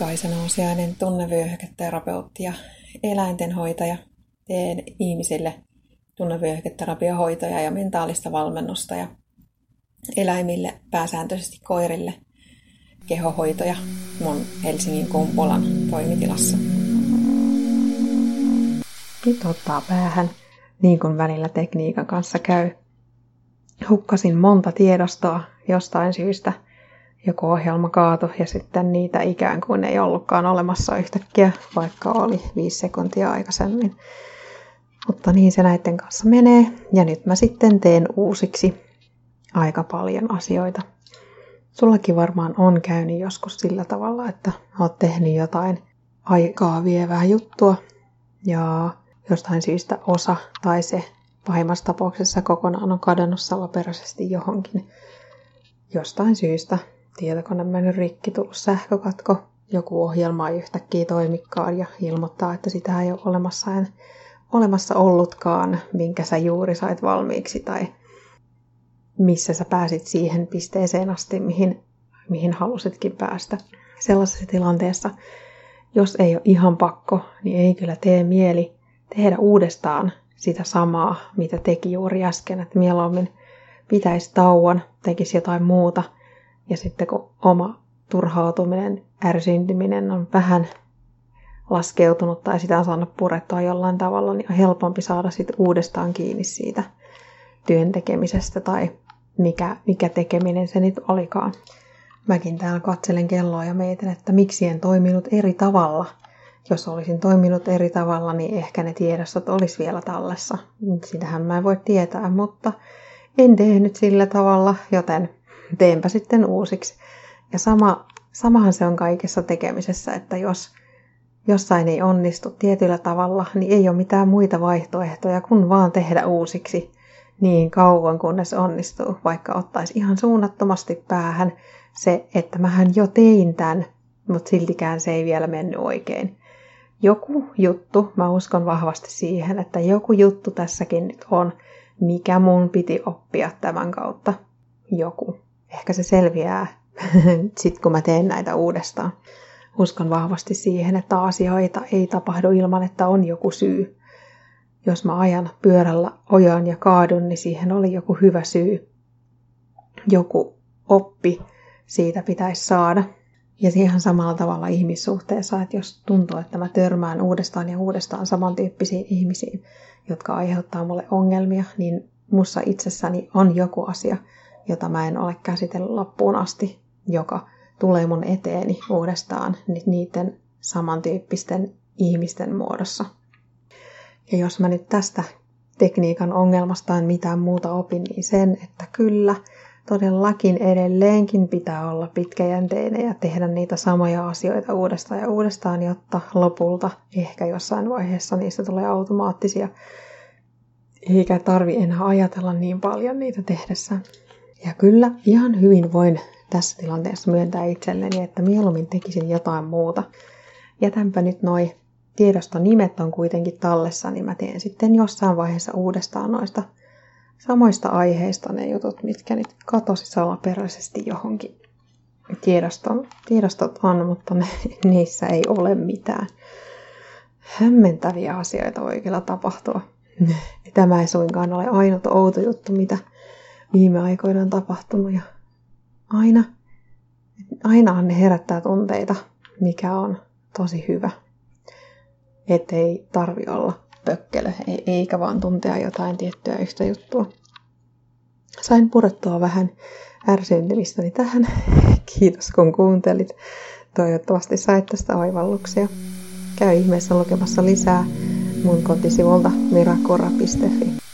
Kaisa Nousiainen, tunnevyöhyketerapeutti ja eläintenhoitaja. Teen ihmisille tunnevyöhyketerapiohoitoja ja mentaalista valmennusta ja eläimille, pääsääntöisesti koirille, kehohoitoja mun Helsingin Kumpulan toimitilassa. Nyt ottaa päähän, niin kuin välillä tekniikan kanssa käy. Hukkasin monta tiedostoa jostain syystä – joku ohjelma kaatu ja sitten niitä ikään kuin ei ollutkaan olemassa yhtäkkiä, vaikka oli viisi sekuntia aikaisemmin. Mutta niin se näiden kanssa menee ja nyt mä sitten teen uusiksi aika paljon asioita. Sullakin varmaan on käynyt joskus sillä tavalla, että oot tehnyt jotain aikaa vievää juttua ja jostain syystä osa tai se pahimmassa tapauksessa kokonaan on kadonnut salaperäisesti johonkin jostain syystä tietokone mennyt rikki, tullut sähkökatko, joku ohjelma ei yhtäkkiä toimikaan ja ilmoittaa, että sitä ei ole olemassa, en, olemassa ollutkaan, minkä sä juuri sait valmiiksi tai missä sä pääsit siihen pisteeseen asti, mihin, mihin halusitkin päästä. Sellaisessa tilanteessa, jos ei ole ihan pakko, niin ei kyllä tee mieli tehdä uudestaan sitä samaa, mitä teki juuri äsken, että mieluummin pitäisi tauon, tekisi jotain muuta – ja sitten kun oma turhautuminen, ärsintyminen on vähän laskeutunut tai sitä on saanut purettua jollain tavalla, niin on helpompi saada sitten uudestaan kiinni siitä työn tekemisestä tai mikä, mikä tekeminen se nyt olikaan. Mäkin täällä katselen kelloa ja mietin, että miksi en toiminut eri tavalla. Jos olisin toiminut eri tavalla, niin ehkä ne tiedostot olisi vielä tallessa. Sitähän mä en voi tietää, mutta en tehnyt sillä tavalla, joten teenpä sitten uusiksi. Ja sama, samahan se on kaikessa tekemisessä, että jos jossain ei onnistu tietyllä tavalla, niin ei ole mitään muita vaihtoehtoja kuin vaan tehdä uusiksi niin kauan kunnes onnistuu, vaikka ottaisi ihan suunnattomasti päähän se, että mähän jo tein tämän, mutta siltikään se ei vielä mennyt oikein. Joku juttu, mä uskon vahvasti siihen, että joku juttu tässäkin nyt on, mikä mun piti oppia tämän kautta. Joku ehkä se selviää sitten, kun mä teen näitä uudestaan. Uskon vahvasti siihen, että asioita ei tapahdu ilman, että on joku syy. Jos mä ajan pyörällä ojan ja kaadun, niin siihen oli joku hyvä syy. Joku oppi siitä pitäisi saada. Ja ihan samalla tavalla ihmissuhteessa, että jos tuntuu, että mä törmään uudestaan ja uudestaan samantyyppisiin ihmisiin, jotka aiheuttaa mulle ongelmia, niin mussa itsessäni on joku asia, jota mä en ole käsitellyt loppuun asti, joka tulee mun eteeni uudestaan niiden samantyyppisten ihmisten muodossa. Ja jos mä nyt tästä tekniikan ongelmasta en mitään muuta opin, niin sen, että kyllä, todellakin edelleenkin pitää olla pitkäjänteinen ja tehdä niitä samoja asioita uudestaan ja uudestaan, jotta lopulta ehkä jossain vaiheessa niistä tulee automaattisia, eikä tarvi enää ajatella niin paljon niitä tehdessä. Ja kyllä ihan hyvin voin tässä tilanteessa myöntää itselleni, että mieluummin tekisin jotain muuta. Jätänpä nyt noi tiedostonimet on kuitenkin tallessa, niin mä teen sitten jossain vaiheessa uudestaan noista samoista aiheista ne jutut, mitkä nyt katosi salaperäisesti johonkin. Tiedoston, tiedostot on, mutta ne, niissä ei ole mitään. Hämmentäviä asioita voi kyllä tapahtua. Tämä ei suinkaan ole ainut outo juttu, mitä viime aikoina on tapahtunut ja aina, aina ne herättää tunteita, mikä on tosi hyvä. Ettei tarvi olla pökkelö, eikä vaan tuntea jotain tiettyä yhtä juttua. Sain purettua vähän ärsyntymistäni tähän. Kiitos kun kuuntelit. Toivottavasti sait tästä oivalluksia. Käy ihmeessä lukemassa lisää mun kotisivulta mirakura.fi.